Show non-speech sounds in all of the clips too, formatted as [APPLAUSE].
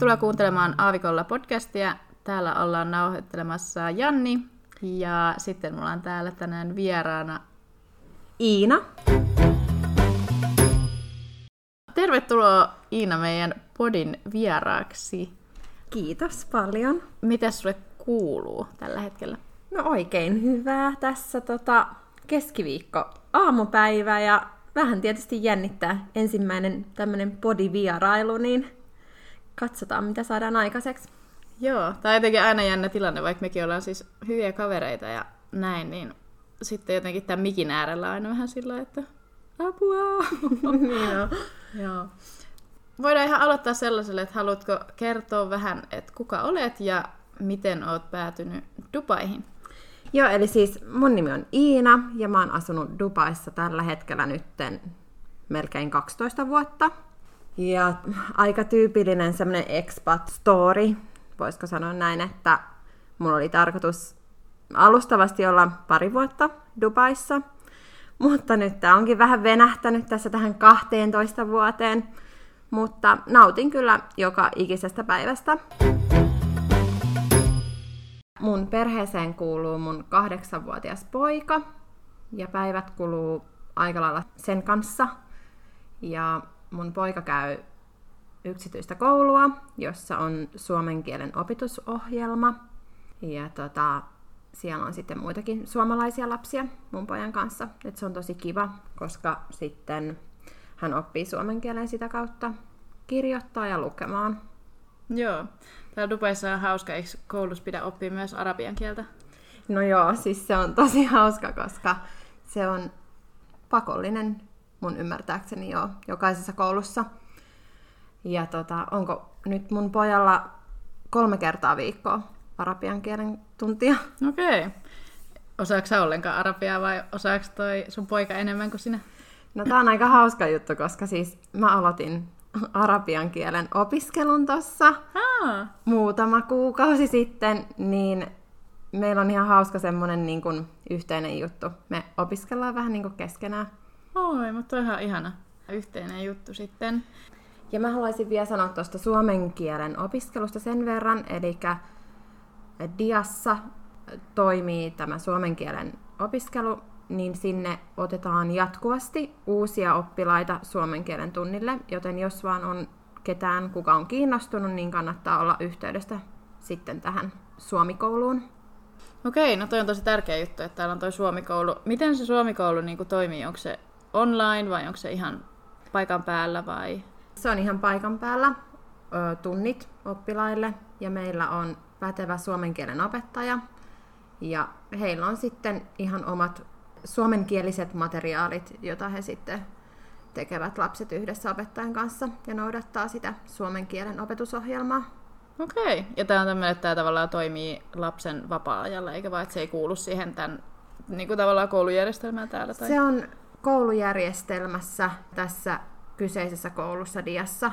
Tervetuloa kuuntelemaan Aavikolla podcastia. Täällä ollaan nauhoittelemassa Janni ja sitten mulla on täällä tänään vieraana Iina. Tervetuloa Iina meidän podin vieraaksi. Kiitos paljon. Mitä sulle kuuluu tällä hetkellä? No oikein hyvää tässä tota, keskiviikko aamupäivä ja vähän tietysti jännittää ensimmäinen tämmöinen podivierailu, niin katsotaan mitä saadaan aikaiseksi. Joo, tämä on jotenkin aina jännä tilanne, vaikka mekin ollaan siis hyviä kavereita ja näin, niin sitten jotenkin tämän mikin äärellä on aina vähän sillä että apua! [LAUGHS] niin on. Joo. Voidaan ihan aloittaa sellaiselle, että haluatko kertoa vähän, että kuka olet ja miten oot päätynyt Dubaihin? Joo, eli siis mun nimi on Iina ja mä oon asunut Dubaissa tällä hetkellä nytten melkein 12 vuotta. Ja aika tyypillinen semmoinen expat story, voisiko sanoa näin, että mulla oli tarkoitus alustavasti olla pari vuotta Dubaissa, mutta nyt tämä onkin vähän venähtänyt tässä tähän 12 vuoteen, mutta nautin kyllä joka ikisestä päivästä. Mun perheeseen kuuluu mun kahdeksanvuotias poika ja päivät kuluu aika lailla sen kanssa. Ja mun poika käy yksityistä koulua, jossa on suomen kielen opetusohjelma. Ja tota, siellä on sitten muitakin suomalaisia lapsia mun pojan kanssa. Et se on tosi kiva, koska sitten hän oppii suomen kielen sitä kautta kirjoittaa ja lukemaan. Joo. Täällä Dubaissa on hauska, eikö koulussa pidä oppia myös arabian kieltä? No joo, siis se on tosi hauska, koska se on pakollinen mun ymmärtääkseni jo jokaisessa koulussa. Ja tota, onko nyt mun pojalla kolme kertaa viikkoa arabian kielen tuntia. Okei. Okay. Osaatko sä ollenkaan arabiaa vai osaako toi sun poika enemmän kuin sinä? No tää on aika hauska juttu, koska siis mä aloitin arabian kielen opiskelun tuossa ah. muutama kuukausi sitten, niin meillä on ihan hauska semmoinen niin kuin yhteinen juttu. Me opiskellaan vähän niin kuin keskenään. Oi, mutta on ihan ihana yhteinen juttu sitten. Ja mä haluaisin vielä sanoa tuosta suomen kielen opiskelusta sen verran, eli Diassa toimii tämä suomen kielen opiskelu, niin sinne otetaan jatkuvasti uusia oppilaita suomen kielen tunnille, joten jos vaan on ketään, kuka on kiinnostunut, niin kannattaa olla yhteydessä sitten tähän Suomikouluun. Okei, no toi on tosi tärkeä juttu, että täällä on toi Suomikoulu. Miten se Suomikoulu niin toimii? Onko se online vai onko se ihan paikan päällä vai? Se on ihan paikan päällä, ö, tunnit oppilaille ja meillä on pätevä suomen kielen opettaja. Ja heillä on sitten ihan omat suomenkieliset materiaalit, joita he sitten tekevät lapset yhdessä opettajan kanssa ja noudattaa sitä suomen kielen opetusohjelmaa. Okei, ja tämä on tämmöinen, että tämä tavallaan toimii lapsen vapaa-ajalla, eikä vaan, että se ei kuulu siihen tämän niin kuin tavallaan koulujärjestelmään täällä? Tai... Se on koulujärjestelmässä tässä kyseisessä koulussa Diassa.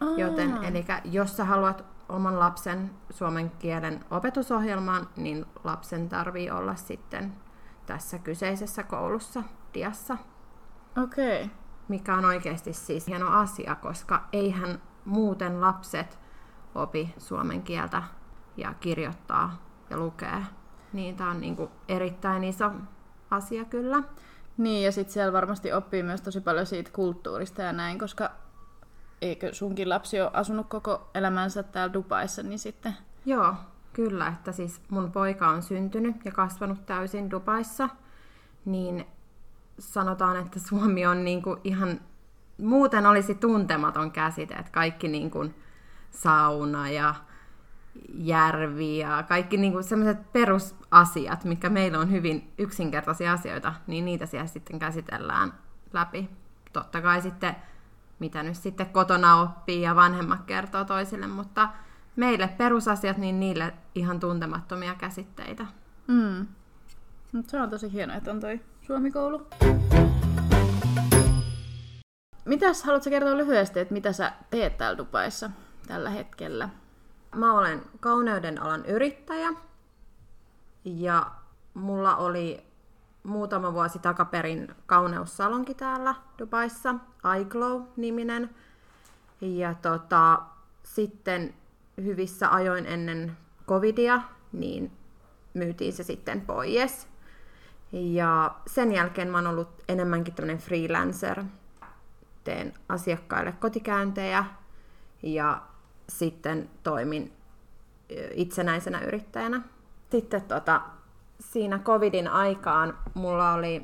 Aa. Joten, eli jos sä haluat oman lapsen suomen kielen opetusohjelmaan, niin lapsen tarvii olla sitten tässä kyseisessä koulussa Diassa. Okei. Okay. Mikä on oikeasti siis hieno asia, koska eihän muuten lapset opi suomen kieltä ja kirjoittaa ja lukee. Niin tämä on niinku erittäin iso asia kyllä. Niin, ja sitten siellä varmasti oppii myös tosi paljon siitä kulttuurista ja näin, koska eikö sunkin lapsi ole asunut koko elämänsä täällä Dubaissa, niin sitten... Joo, kyllä, että siis mun poika on syntynyt ja kasvanut täysin Dubaissa, niin sanotaan, että Suomi on niinku ihan, muuten olisi tuntematon käsite, että kaikki niinku sauna ja järvi ja kaikki niinku sellaiset perusasiat, mikä meillä on hyvin yksinkertaisia asioita, niin niitä siellä sitten käsitellään läpi. Totta kai sitten mitä nyt sitten kotona oppii ja vanhemmat kertoo toisille, mutta meille perusasiat, niin niille ihan tuntemattomia käsitteitä. Mm. Mut se on tosi hienoa, että on toi Suomikoulu. Mitäs haluatko kertoa lyhyesti, että mitä sä teet täällä Dubaissa tällä hetkellä? Mä olen kauneuden alan yrittäjä ja mulla oli muutama vuosi takaperin kauneussalonki täällä Dubaissa, iGlow-niminen. Ja tota, sitten hyvissä ajoin ennen covidia, niin myytiin se sitten pois. Ja sen jälkeen mä oon ollut enemmänkin tämmöinen freelancer. Teen asiakkaille kotikäyntejä ja sitten toimin itsenäisenä yrittäjänä. Sitten tota, siinä covidin aikaan mulla oli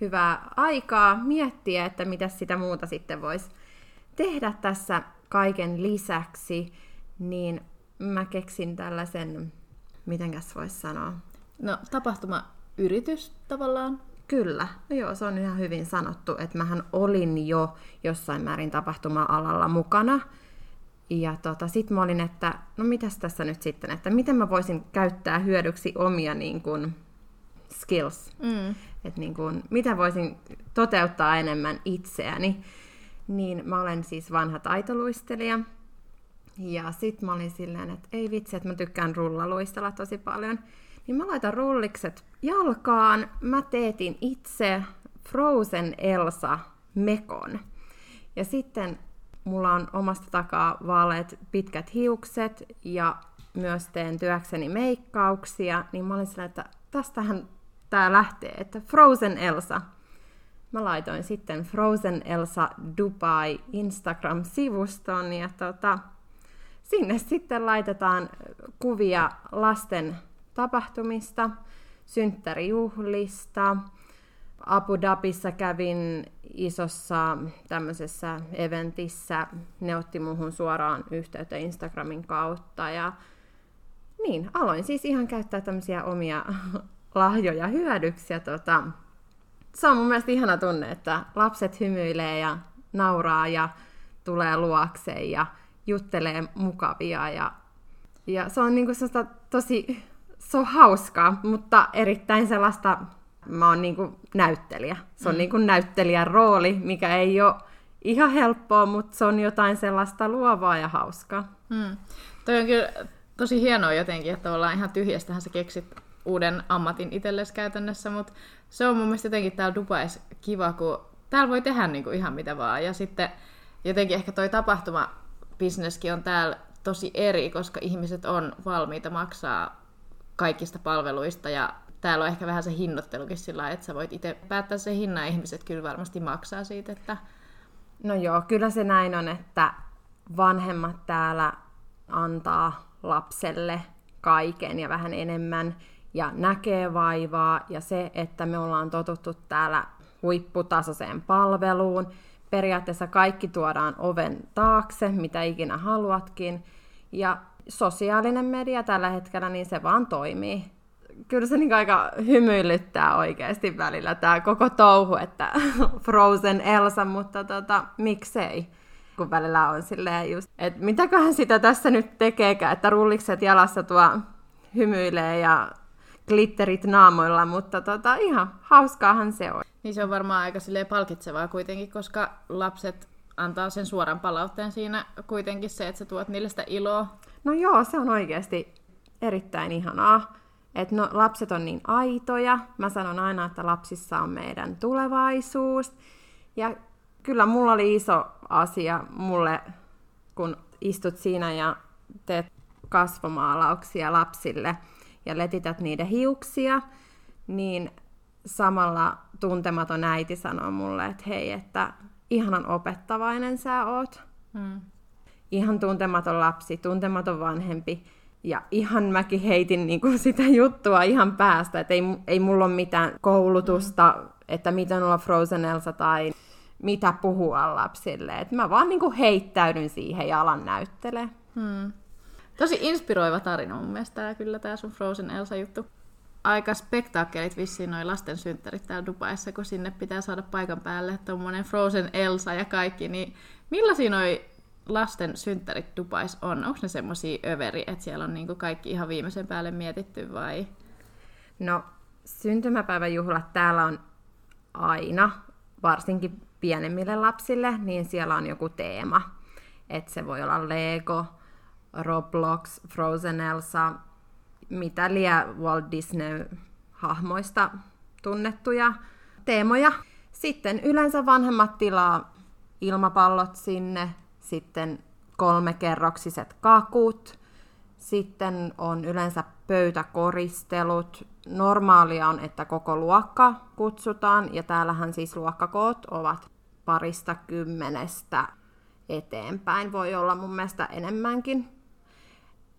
hyvää aikaa miettiä, että mitä sitä muuta sitten voisi tehdä tässä kaiken lisäksi, niin mä keksin tällaisen, mitenkäs voisi sanoa? No, tapahtumayritys tavallaan. Kyllä, no joo, se on ihan hyvin sanottu, että mähän olin jo jossain määrin tapahtuma-alalla mukana. Ja tota, sit mä olin, että no mitäs tässä nyt sitten, että miten mä voisin käyttää hyödyksi omia niin kun, skills. Mm. Että niin kun, mitä voisin toteuttaa enemmän itseäni. Niin mä olen siis vanha taitoluistelija. Ja sit mä olin silleen, että ei vitsi, että mä tykkään rullaluistella tosi paljon. Niin mä laitan rullikset jalkaan. Mä teetin itse Frozen Elsa mekon. Ja sitten mulla on omasta takaa vaaleat pitkät hiukset ja myös teen työkseni meikkauksia, niin mä olin sillä, että tästähän tää lähtee, että Frozen Elsa. Mä laitoin sitten Frozen Elsa Dubai Instagram-sivuston ja tota, sinne sitten laitetaan kuvia lasten tapahtumista, synttärijuhlista. Abu Dhabissa kävin isossa tämmöisessä eventissä. Ne otti muhun suoraan yhteyttä Instagramin kautta ja niin, aloin siis ihan käyttää tämmöisiä omia [LAUGHS] lahjoja hyödyksi. Ja tota, se on mun mielestä ihana tunne, että lapset hymyilee ja nauraa ja tulee luokseen ja juttelee mukavia. Ja, ja se on niinku tosi, se on hauskaa, mutta erittäin sellaista, mä oon niinku näyttelijä. Se on mm. niinku näyttelijän rooli, mikä ei ole ihan helppoa, mutta se on jotain sellaista luovaa ja hauskaa. Mm. Toi on kyllä tosi hienoa jotenkin, että ollaan ihan tyhjästähän sä keksit uuden ammatin itsellesi käytännössä, mutta se on mun mielestä jotenkin täällä Dubais kiva, kun täällä voi tehdä niinku ihan mitä vaan. Ja sitten jotenkin ehkä toi tapahtuma bisneskin on täällä tosi eri, koska ihmiset on valmiita maksaa kaikista palveluista ja täällä on ehkä vähän se hinnoittelukin sillä että sä voit itse päättää sen hinnan ihmiset kyllä varmasti maksaa siitä, että... No joo, kyllä se näin on, että vanhemmat täällä antaa lapselle kaiken ja vähän enemmän ja näkee vaivaa ja se, että me ollaan totuttu täällä huipputasoiseen palveluun. Periaatteessa kaikki tuodaan oven taakse, mitä ikinä haluatkin. Ja sosiaalinen media tällä hetkellä, niin se vaan toimii. Kyllä se niin aika hymyilyttää oikeasti välillä tämä koko touhu, että [LAUGHS] Frozen Elsa, mutta tota, miksei? Kun välillä on silleen just, että mitäköhän sitä tässä nyt tekeekään, että rullikset jalassa tuo hymyilee ja glitterit naamoilla, mutta tota, ihan hauskaahan se on. Niin se on varmaan aika palkitsevaa kuitenkin, koska lapset antaa sen suoran palautteen siinä kuitenkin se, että sä tuot niille sitä iloa. No joo, se on oikeasti erittäin ihanaa. Että no, lapset on niin aitoja. Mä sanon aina, että lapsissa on meidän tulevaisuus. Ja kyllä mulla oli iso asia mulle, kun istut siinä ja teet kasvomaalauksia lapsille – ja letität niiden hiuksia, niin samalla tuntematon äiti sanoo mulle, että hei, että ihanan opettavainen sä oot. Mm. Ihan tuntematon lapsi, tuntematon vanhempi. Ja ihan mäkin heitin niinku [LAUGHS] sitä juttua ihan päästä, että ei, ei mulla ole mitään koulutusta, mm. että miten olla Frozen Elsa tai mitä puhua lapsille. Et mä vaan niinku heittäydyn siihen ja alan näyttelee. Mm. Tosi inspiroiva tarina mun mielestä tää, kyllä tämä sun Frozen Elsa-juttu. Aika spektaakkelit vissiin noin lasten synttärit täällä Dubaissa, kun sinne pitää saada paikan päälle tuommoinen Frozen Elsa ja kaikki, niin millaisia noi lasten synttärit Dubais on? Onko ne semmoisia överi, että siellä on niinku kaikki ihan viimeisen päälle mietitty vai? No, syntymäpäiväjuhlat täällä on aina, varsinkin pienemmille lapsille, niin siellä on joku teema. Että se voi olla Lego, Roblox, Frozen Elsa, mitä liian Walt Disney-hahmoista tunnettuja teemoja. Sitten yleensä vanhemmat tilaa ilmapallot sinne, sitten kolmekerroksiset kakut. Sitten on yleensä pöytäkoristelut. Normaalia on, että koko luokka kutsutaan, ja täällähän siis luokkakoot ovat parista kymmenestä eteenpäin. Voi olla mun mielestä enemmänkin.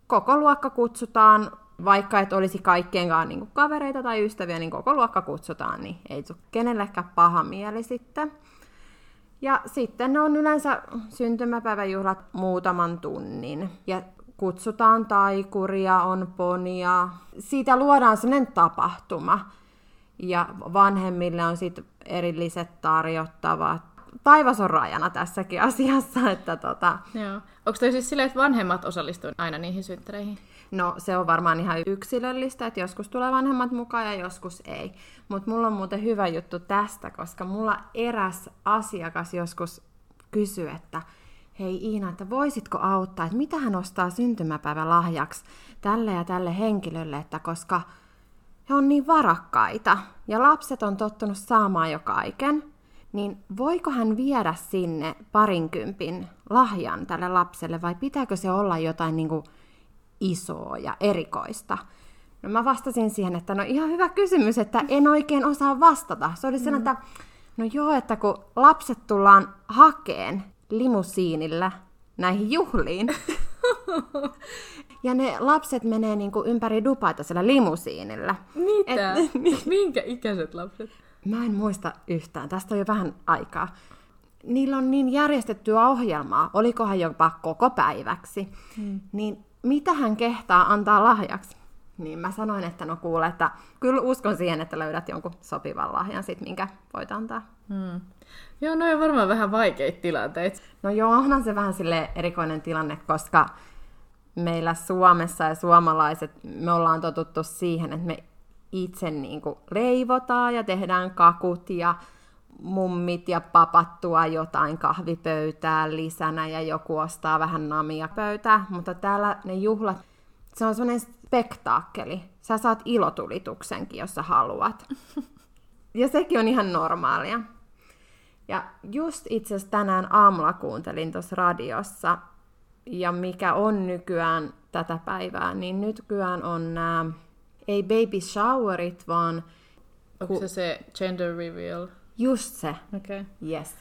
Koko luokka kutsutaan, vaikka et olisi kaikkienkaan niin kavereita tai ystäviä, niin koko luokka kutsutaan, niin ei tule kenellekään paha mieli sitten. Ja sitten ne on yleensä syntymäpäiväjuhlat muutaman tunnin. Ja kutsutaan taikuria, on ponia. Siitä luodaan sellainen tapahtuma. Ja vanhemmille on sitten erilliset tarjottavat. Taivas on rajana tässäkin asiassa. Että tota... Joo. Onko toi siis silleen, että vanhemmat osallistuvat aina niihin synttäreihin? No se on varmaan ihan yksilöllistä, että joskus tulee vanhemmat mukaan ja joskus ei. Mutta mulla on muuten hyvä juttu tästä, koska mulla eräs asiakas joskus kysyi, että hei Iina, että voisitko auttaa, että mitä hän ostaa syntymäpäivä lahjaksi tälle ja tälle henkilölle, että koska he on niin varakkaita ja lapset on tottunut saamaan jo kaiken, niin voiko hän viedä sinne parinkympin lahjan tälle lapselle vai pitääkö se olla jotain niin kuin isoa ja erikoista? No mä vastasin siihen, että no ihan hyvä kysymys, että en oikein osaa vastata. Se oli sellainen, että no joo, että kun lapset tullaan hakeen limusiinillä näihin juhliin, ja ne lapset menee niin kuin ympäri Dubaita sillä limusiinilla. Mitä? Et, niin. [LAUGHS] Minkä ikäiset lapset? Mä en muista yhtään, tästä on jo vähän aikaa. Niillä on niin järjestettyä ohjelmaa, olikohan jopa koko päiväksi, hmm. niin mitä hän kehtaa antaa lahjaksi? Niin mä sanoin, että no kuule, että kyllä uskon siihen, että löydät jonkun sopivan lahjan sit, minkä voit antaa. Hmm. Joo, no on varmaan vähän vaikeita tilanteita. No joo, onhan se vähän sille erikoinen tilanne, koska meillä Suomessa ja suomalaiset, me ollaan totuttu siihen, että me itse niin kuin leivotaan ja tehdään kakut ja mummit ja papat tuo jotain kahvipöytää lisänä ja joku ostaa vähän namia pöytää, mutta täällä ne juhlat, se on semmoinen spektaakkeli. Sä saat ilotulituksenkin, jos sä haluat. [LAUGHS] Ja sekin on ihan normaalia. Ja just itse asiassa tänään aamulla kuuntelin tuossa radiossa, ja mikä on nykyään tätä päivää, niin nykyään on nämä, ei baby showerit, vaan... Onko se se gender reveal? Just se. Okay. Yes.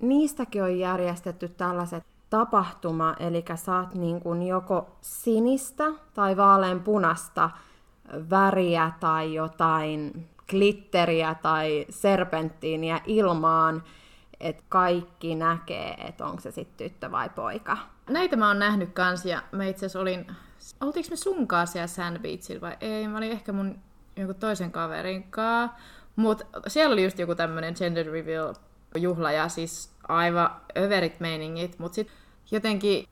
Niistäkin on järjestetty tällaiset tapahtuma, eli saat niin kuin joko sinistä tai vaaleanpunasta väriä tai jotain glitteriä tai serpenttiiniä ilmaan, että kaikki näkee, että onko se sitten tyttö vai poika. Näitä mä oon nähnyt kans ja mä itse asiassa olin, oltiinko me sunkaan siellä Sand Beachillä vai ei, mä olin ehkä mun jonkun toisen kaverin kanssa, mutta siellä oli just joku tämmönen gender reveal juhla ja siis aivan överit meiningit, mutta sitten jotenkin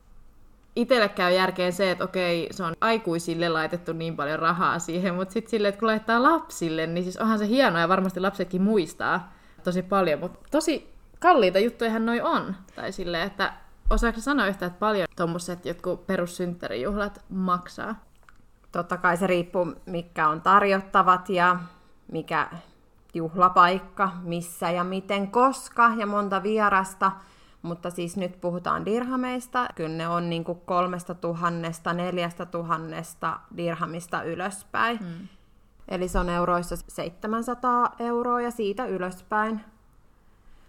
itselle käy järkeen se, että okei, se on aikuisille laitettu niin paljon rahaa siihen, mutta sitten silleen, että kun laittaa lapsille, niin siis onhan se hienoa ja varmasti lapsetkin muistaa tosi paljon, mutta tosi kalliita juttujahan noi on. Tai silleen, että osaako sanoa yhtään, että paljon tuommoiset jotkut perussynttärijuhlat maksaa? Totta kai se riippuu, mikä on tarjottavat ja mikä juhlapaikka, missä ja miten, koska ja monta vierasta. Mutta siis nyt puhutaan dirhameista. Kyllä ne on niinku kolmesta tuhannesta, neljästä tuhannesta dirhamista ylöspäin. Hmm. Eli se on euroissa 700 euroa ja siitä ylöspäin.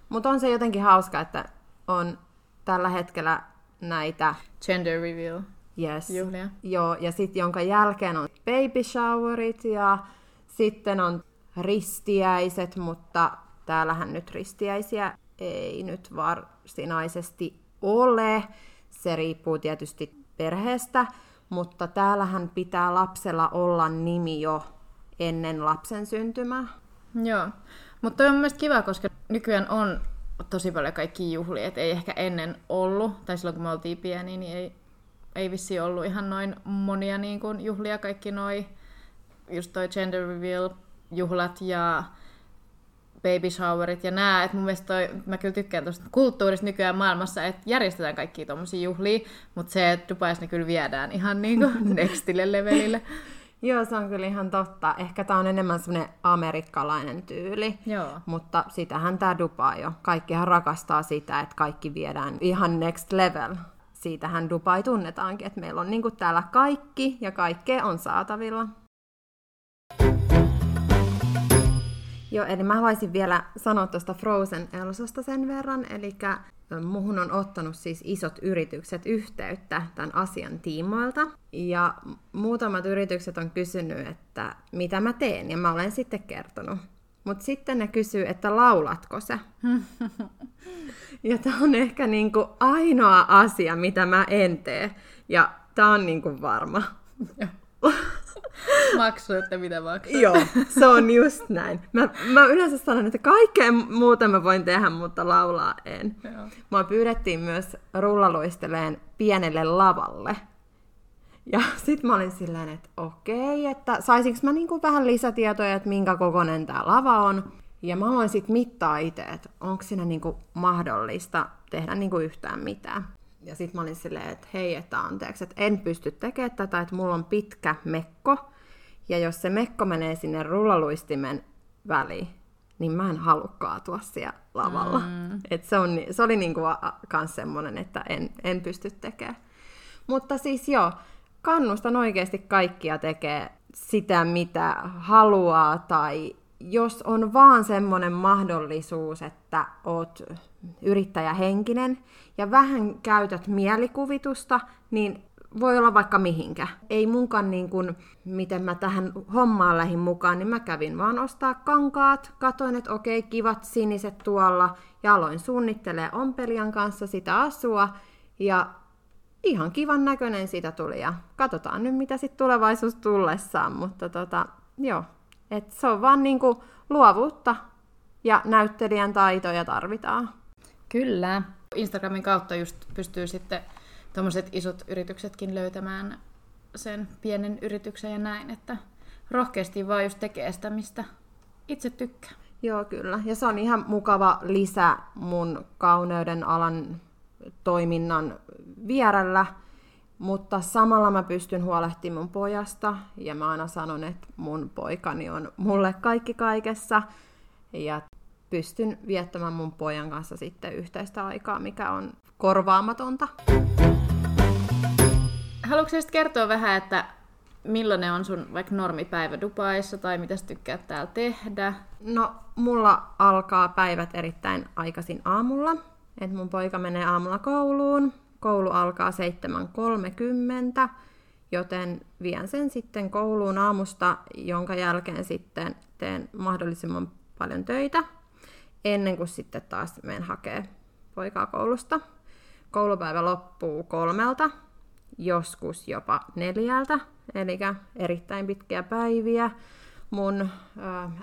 Mutta on se jotenkin hauska, että on tällä hetkellä näitä... Gender reveal. Yes. Juhlia. Joo, ja sitten jonka jälkeen on baby showerit ja sitten on ristiäiset, mutta täällähän nyt ristiäisiä ei nyt varsinaisesti ole. Se riippuu tietysti perheestä, mutta täällähän pitää lapsella olla nimi jo ennen lapsen syntymää. Joo, mutta on myös kiva, koska nykyään on tosi paljon kaikki juhlia, että ei ehkä ennen ollut, tai silloin kun me oltiin pieniä, niin ei, ei vissi ollut ihan noin monia niin kuin juhlia, kaikki noi, just toi gender reveal juhlat ja baby showerit ja nää, että mun mielestä toi, mä kyllä tykkään tuosta kulttuurista nykyään maailmassa, että järjestetään kaikki tommosia juhlia, mutta se, että Dubais ne kyllä viedään ihan niinku [LAUGHS] nextille levelille. Joo, se on kyllä ihan totta. Ehkä tämä on enemmän semmoinen amerikkalainen tyyli, Joo. mutta sitähän tämä Dubai jo. Kaikkihan rakastaa sitä, että kaikki viedään ihan next level. siitähän Dubai tunnetaankin, että meillä on niin kuin täällä kaikki ja kaikkea on saatavilla. Joo, eli mä haluaisin vielä sanoa tuosta Frozen Elsosta sen verran, eli muhun on ottanut siis isot yritykset yhteyttä tämän asian tiimoilta, ja muutamat yritykset on kysynyt, että mitä mä teen, ja mä olen sitten kertonut. Mutta sitten ne kysyy, että laulatko se? [LAUGHS] ja tämä on ehkä niinku ainoa asia, mitä mä en tee, ja tämä on niinku varma. [LAUGHS] Maksu, että mitä maksat. Joo, se on just näin. Mä, mä yleensä sanon, että kaikkea muuta mä voin tehdä, mutta laulaa en. Joo. Mua pyydettiin myös rullaluisteleen pienelle lavalle. Ja sit mä olin silleen, että okei, että saisinko mä niinku vähän lisätietoja, että minkä kokoinen tää lava on. Ja mä aloin sit mittaa itse, että onko siinä niinku mahdollista tehdä niinku yhtään mitään. Ja sitten mä olin silleen, että hei, että anteeksi, että en pysty tekemään tätä, että mulla on pitkä mekko. Ja jos se mekko menee sinne rullaluistimen väliin, niin mä en halua kaatua siellä lavalla. Mm. Et se, on, se oli niinku kans semmonen, että en, en pysty tekemään. Mutta siis joo, kannustan oikeasti kaikkia tekee sitä, mitä haluaa, tai jos on vaan semmoinen mahdollisuus, että oot yrittäjähenkinen ja vähän käytät mielikuvitusta, niin voi olla vaikka mihinkä. Ei munkaan niin kuin, miten mä tähän hommaan lähin mukaan, niin mä kävin vaan ostaa kankaat, katoin, että okei, kivat siniset tuolla, ja aloin suunnittelee ompelijan kanssa sitä asua, ja ihan kivan näköinen siitä tuli, ja katsotaan nyt, mitä sitten tulevaisuus tullessaan, mutta tota, joo, et se on vaan niinku luovuutta ja näyttelijän taitoja tarvitaan. Kyllä. Instagramin kautta just pystyy sitten tuommoiset isot yrityksetkin löytämään sen pienen yrityksen ja näin, että rohkeasti vaan just tekee sitä, mistä itse tykkää. Joo, kyllä. Ja se on ihan mukava lisä mun kauneuden alan toiminnan vierellä, mutta samalla mä pystyn huolehtimaan mun pojasta, ja mä aina sanon, että mun poikani on mulle kaikki kaikessa, ja pystyn viettämään mun pojan kanssa sitten yhteistä aikaa, mikä on korvaamatonta. Haluatko kertoa vähän, että millainen on sun vaikka normipäivä Dubaissa tai mitä sä tykkäät täällä tehdä? No, mulla alkaa päivät erittäin aikaisin aamulla. Et mun poika menee aamulla kouluun. Koulu alkaa 7.30, joten vien sen sitten kouluun aamusta, jonka jälkeen sitten teen mahdollisimman paljon töitä ennen kuin sitten taas menen hakee poikaa koulusta. Koulupäivä loppuu kolmelta, joskus jopa neljältä, eli erittäin pitkiä päiviä mun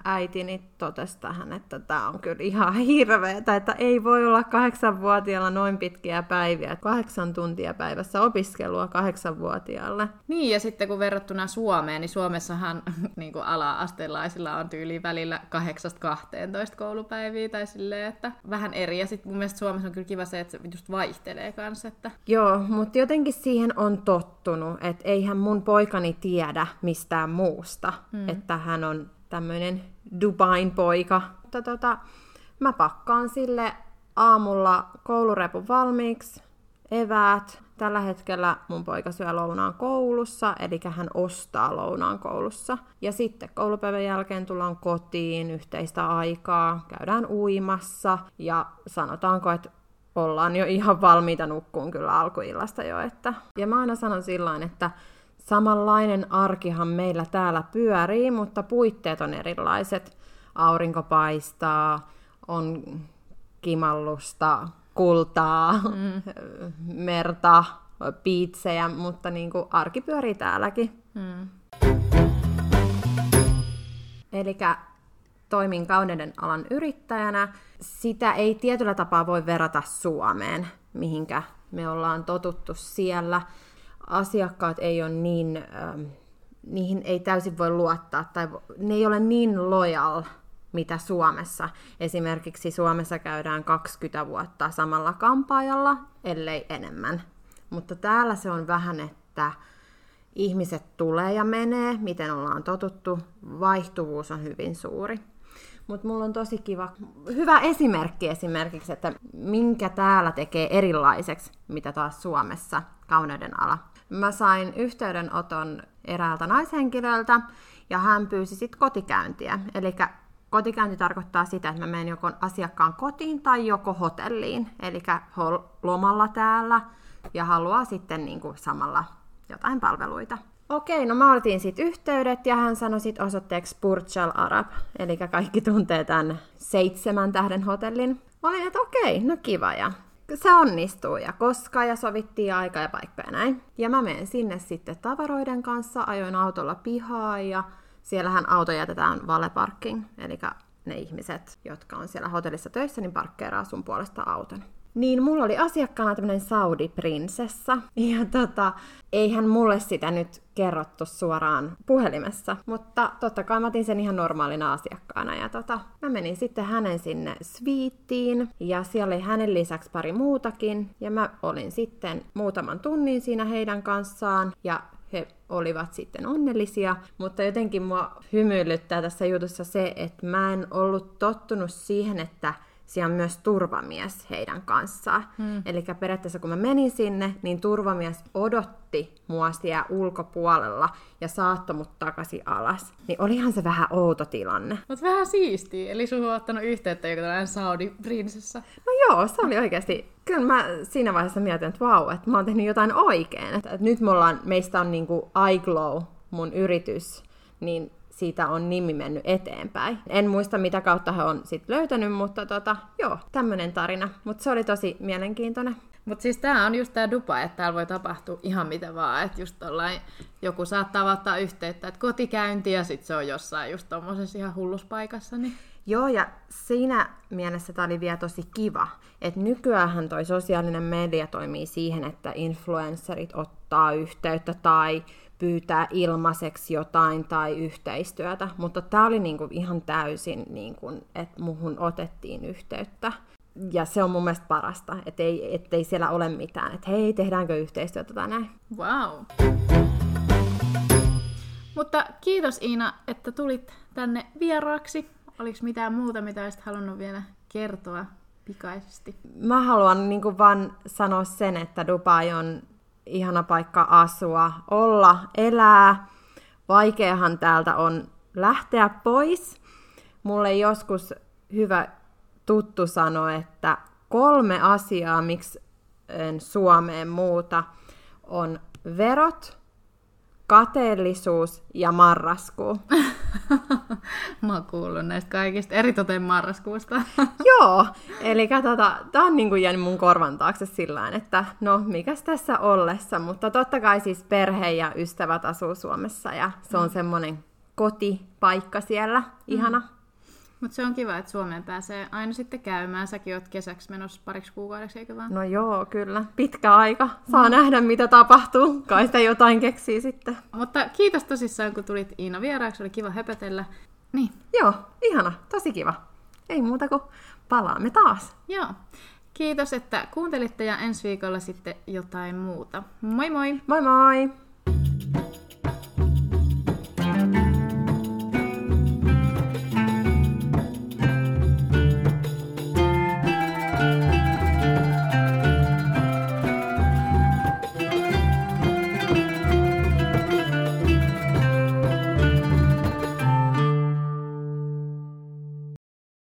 äitini totesi tähän, että tämä on kyllä ihan hirveetä, että ei voi olla kahdeksanvuotiaalla noin pitkiä päiviä. Kahdeksan tuntia päivässä opiskelua kahdeksanvuotiaalle. Niin, ja sitten kun verrattuna Suomeen, niin Suomessahan [LAUGHS] niin kuin ala-astelaisilla on tyyli välillä 8-12 koulupäiviä tai silleen, että vähän eri. Ja sitten mun mielestä Suomessa on kyllä kiva se, että se just vaihtelee kanssa. Että... Joo, mutta jotenkin siihen on tottunut, että eihän mun poikani tiedä mistään muusta, mm. että hän hän on tämmöinen Dubain poika. Mutta tota, mä pakkaan sille aamulla koulurepun valmiiksi, eväät. Tällä hetkellä mun poika syö lounaan koulussa, eli hän ostaa lounaan koulussa. Ja sitten koulupäivän jälkeen tullaan kotiin, yhteistä aikaa, käydään uimassa ja sanotaanko, että ollaan jo ihan valmiita nukkuun kyllä alkuillasta jo. Että... Ja mä aina sanon silloin, että Samanlainen arkihan meillä täällä pyörii, mutta puitteet on erilaiset. Aurinko paistaa, on kimallusta, kultaa, mm. [LAUGHS] merta, piitsejä, mutta niin kuin arki pyörii täälläkin. Mm. Eli toimin kauneuden alan yrittäjänä. Sitä ei tietyllä tapaa voi verrata Suomeen, mihinkä me ollaan totuttu siellä asiakkaat ei ole niin, ähm, niihin ei täysin voi luottaa, tai ne ei ole niin lojal, mitä Suomessa. Esimerkiksi Suomessa käydään 20 vuotta samalla kampaajalla, ellei enemmän. Mutta täällä se on vähän, että ihmiset tulee ja menee, miten ollaan totuttu, vaihtuvuus on hyvin suuri. Mutta mulla on tosi kiva, hyvä esimerkki esimerkiksi, että minkä täällä tekee erilaiseksi, mitä taas Suomessa kauneuden ala. Mä sain yhteydenoton eräältä naishenkilöltä, ja hän pyysi sitten kotikäyntiä. Eli kotikäynti tarkoittaa sitä, että mä menen joko asiakkaan kotiin tai joko hotelliin, eli lomalla täällä, ja haluaa sitten niin kuin samalla jotain palveluita. Okei, no mä otin sitten yhteydet ja hän sanoi sitten osoitteeksi Burj Al Arab, eli kaikki tuntee tämän seitsemän tähden hotellin. Mä olin, että okei, no kiva ja se onnistuu ja koska ja sovittiin aika ja paikka ja näin. Ja mä menen sinne sitten tavaroiden kanssa, ajoin autolla pihaa ja siellähän auto jätetään valeparkking, eli ne ihmiset, jotka on siellä hotellissa töissä, niin parkkeeraa sun puolesta auton. Niin mulla oli asiakkaana tämmönen Saudi-prinsessa. [LAUGHS] Ja tota, eihän mulle sitä nyt kerrottu suoraan puhelimessa. Mutta totta kai mä otin sen ihan normaalina asiakkaana. Ja tota, mä menin sitten hänen sinne sviittiin. Ja siellä oli hänen lisäksi pari muutakin. Ja mä olin sitten muutaman tunnin siinä heidän kanssaan. Ja he olivat sitten onnellisia, mutta jotenkin mua hymyilyttää tässä jutussa se, että mä en ollut tottunut siihen, että siellä on myös turvamies heidän kanssaan. Hmm. Eli periaatteessa kun mä menin sinne, niin turvamies odotti mua siellä ulkopuolella ja saattoi mut takaisin alas. Niin olihan se vähän outo tilanne. Mut vähän siistiä, eli sun on ottanut yhteyttä joku tällainen Saudi-prinsessa. No joo, se oli oikeasti kyllä mä siinä vaiheessa mietin, että vau, että mä oon tehnyt jotain oikein. Että, että nyt me ollaan, meistä on niinku iGlow, mun yritys, niin siitä on nimi mennyt eteenpäin. En muista, mitä kautta he on sitten löytänyt, mutta tota, joo, tämmöinen tarina. Mutta se oli tosi mielenkiintoinen. Mutta siis tämä on just tämä dupa, että täällä voi tapahtua ihan mitä vaan, että just tollain, joku saattaa ottaa yhteyttä, että kotikäynti ja sitten se on jossain just tuommoisessa ihan hulluspaikassa. Niin... Joo, ja siinä mielessä tämä oli vielä tosi kiva, että nykyään toi sosiaalinen media toimii siihen, että influencerit ottaa yhteyttä tai pyytää ilmaiseksi jotain tai yhteistyötä, mutta tämä oli niinku ihan täysin, niinku, että muhun otettiin yhteyttä. Ja se on mun mielestä parasta, että ei, ettei siellä ole mitään, että hei, tehdäänkö yhteistyötä tai näin. Wow. Mutta kiitos Iina, että tulit tänne vieraaksi. Oliko mitään muuta, mitä olisit halunnut vielä kertoa pikaisesti? Mä haluan niin vaan sanoa sen, että Dubai on ihana paikka asua, olla, elää. Vaikeahan täältä on lähteä pois. Mulle joskus hyvä tuttu sanoi, että kolme asiaa, miksi en Suomeen muuta, on verot, kateellisuus ja marraskuu. [LAUGHS] Mä oon kuullut näistä kaikista, eritoten marraskuusta. [LAUGHS] Joo, eli tota, tää on niinku jäänyt mun korvan taakse sillä että no, mikäs tässä ollessa, mutta totta kai siis perhe ja ystävät asuu Suomessa ja se on mm. semmonen kotipaikka siellä, ihana. Mm. Mutta se on kiva, että Suomeen pääsee aina sitten käymään. Säkin oot kesäksi menossa pariksi kuukaudeksi, eikö vaan? No joo, kyllä. Pitkä aika. Saa mm. nähdä, mitä tapahtuu. Kai sitä jotain keksii sitten. Mutta kiitos tosissaan, kun tulit Iina vieraaksi. Oli kiva höpötellä. Niin. Joo, ihana. Tosi kiva. Ei muuta kuin palaamme taas. Joo. Kiitos, että kuuntelitte ja ensi viikolla sitten jotain muuta. Moi moi! Moi moi!